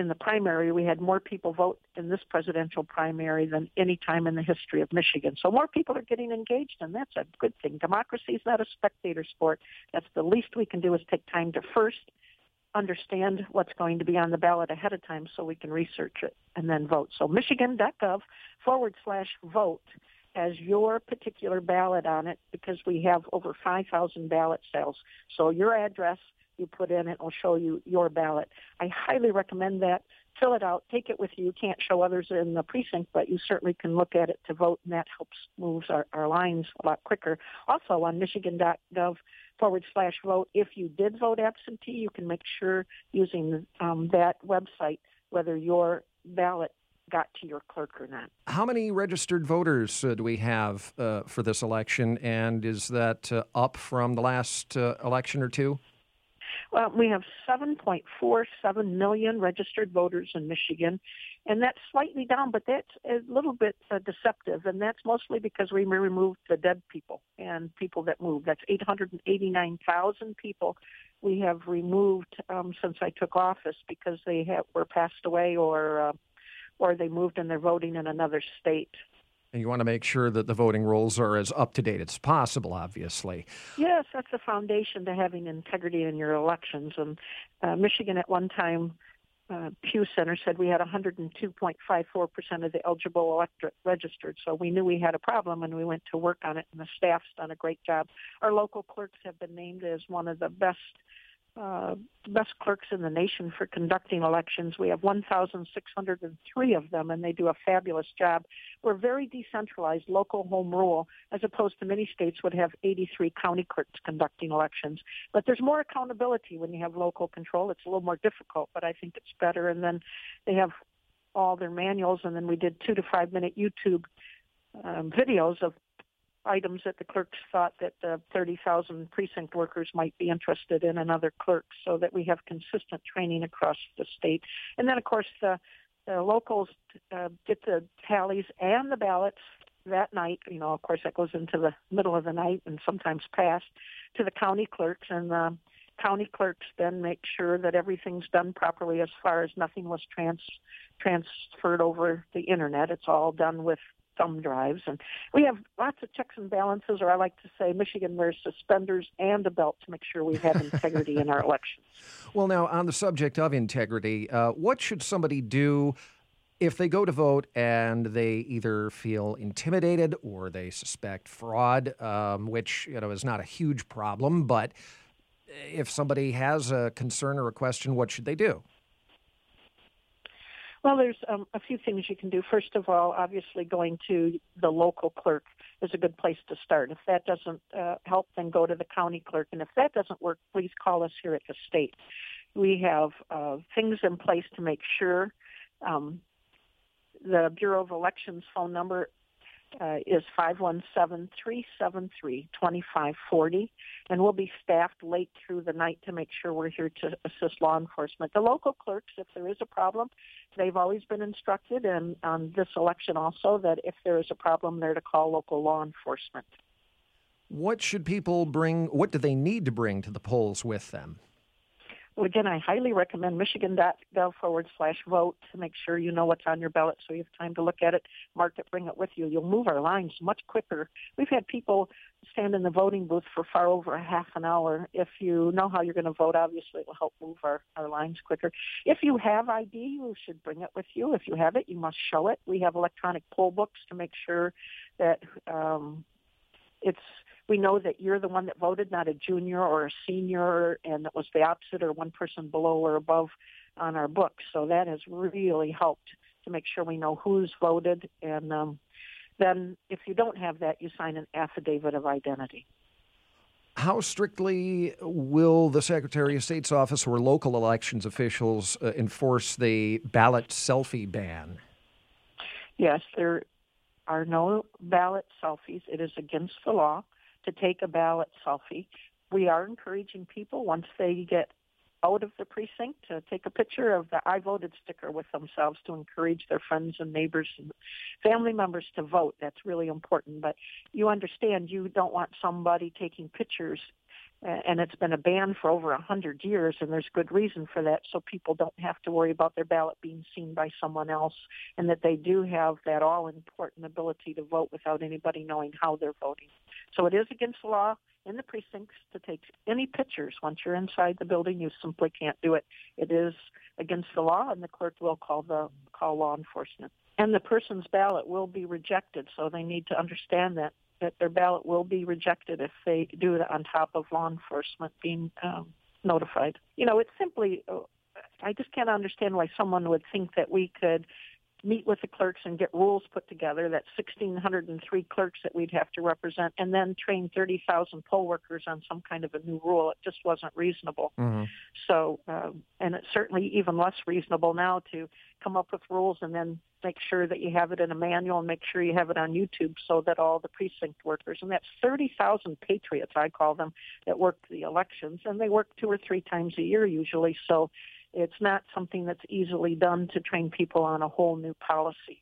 in the primary, we had more people vote in this presidential primary than any time in the history of Michigan. So more people are getting engaged, and that's a good thing. Democracy is not a spectator sport. That's the least we can do is take time to first understand what's going to be on the ballot ahead of time so we can research it and then vote. So michigan.gov forward slash vote has your particular ballot on it because we have over 5,000 ballot cells. So your address you put in, it will show you your ballot. I highly recommend that. Fill it out, take it with you. You can't show others in the precinct, but you certainly can look at it to vote, and that helps moves our, our lines a lot quicker. Also on michigan.gov forward slash vote, if you did vote absentee, you can make sure using um, that website whether your ballot got to your clerk or not. How many registered voters uh, do we have uh, for this election, and is that uh, up from the last uh, election or two? We have 7.47 million registered voters in Michigan, and that's slightly down, but that's a little bit uh, deceptive, and that's mostly because we removed the dead people and people that moved. That's 889,000 people we have removed um, since I took office because they have, were passed away or uh, or they moved and they're voting in another state. And you want to make sure that the voting rolls are as up to date as possible, obviously. Yes, that's the foundation to having integrity in your elections. And uh, Michigan, at one time, uh, Pew Center said we had 102.54% of the eligible electorate registered. So we knew we had a problem and we went to work on it, and the staff's done a great job. Our local clerks have been named as one of the best uh, best clerks in the nation for conducting elections. We have 1,603 of them, and they do a fabulous job. We're very decentralized, local home rule, as opposed to many states would have 83 county clerks conducting elections. But there's more accountability when you have local control. It's a little more difficult, but I think it's better. And then they have all their manuals, and then we did two to five minute YouTube um, videos of items that the clerks thought that the 30,000 precinct workers might be interested in and other clerks so that we have consistent training across the state. And then, of course, the, the locals uh, get the tallies and the ballots that night. You know, of course, that goes into the middle of the night and sometimes past to the county clerks. And the county clerks then make sure that everything's done properly as far as nothing was trans- transferred over the internet. It's all done with thumb drives. And we have lots of checks and balances, or I like to say Michigan wears suspenders and a belt to make sure we have integrity in our elections. Well, now, on the subject of integrity, uh, what should somebody do? If they go to vote and they either feel intimidated or they suspect fraud, um, which you know is not a huge problem, but if somebody has a concern or a question, what should they do? Well, there's um, a few things you can do. First of all, obviously, going to the local clerk is a good place to start. If that doesn't uh, help, then go to the county clerk. And if that doesn't work, please call us here at the state. We have uh, things in place to make sure. Um, the Bureau of Elections phone number uh, is 517-373-2540 and we'll be staffed late through the night to make sure we're here to assist law enforcement. The local clerks, if there is a problem, they've always been instructed and on this election also that if there is a problem, they're to call local law enforcement. What should people bring, what do they need to bring to the polls with them? Again, I highly recommend michigan.gov forward slash vote to make sure you know what's on your ballot so you have time to look at it, mark it, bring it with you. You'll move our lines much quicker. We've had people stand in the voting booth for far over a half an hour. If you know how you're going to vote, obviously it will help move our, our lines quicker. If you have ID, you should bring it with you. If you have it, you must show it. We have electronic poll books to make sure that um, it's we know that you're the one that voted, not a junior or a senior, and it was the opposite or one person below or above on our books. So that has really helped to make sure we know who's voted. And um, then if you don't have that, you sign an affidavit of identity. How strictly will the Secretary of State's office or local elections officials uh, enforce the ballot selfie ban? Yes, there are no ballot selfies. It is against the law to take a ballot selfie. We are encouraging people once they get out of the precinct to take a picture of the I voted sticker with themselves to encourage their friends and neighbors and family members to vote. That's really important. But you understand you don't want somebody taking pictures and it's been a ban for over a hundred years, and there's good reason for that. So people don't have to worry about their ballot being seen by someone else, and that they do have that all-important ability to vote without anybody knowing how they're voting. So it is against the law in the precincts to take any pictures once you're inside the building. You simply can't do it. It is against the law, and the clerk will call the call law enforcement. And the person's ballot will be rejected, so they need to understand that that their ballot will be rejected if they do it on top of law enforcement being um, notified. You know, it's simply. Uh, I just can't understand why someone would think that we could meet with the clerks and get rules put together. That's 1,603 clerks that we'd have to represent, and then train 30,000 poll workers on some kind of a new rule. It just wasn't reasonable. Mm-hmm. So, um, and it's certainly even less reasonable now to come up with rules and then make sure that you have it in a manual and make sure you have it on YouTube so that all the precinct workers, and that's 30,000 patriots, I call them, that work the elections, and they work two or three times a year usually. So it's not something that's easily done to train people on a whole new policy.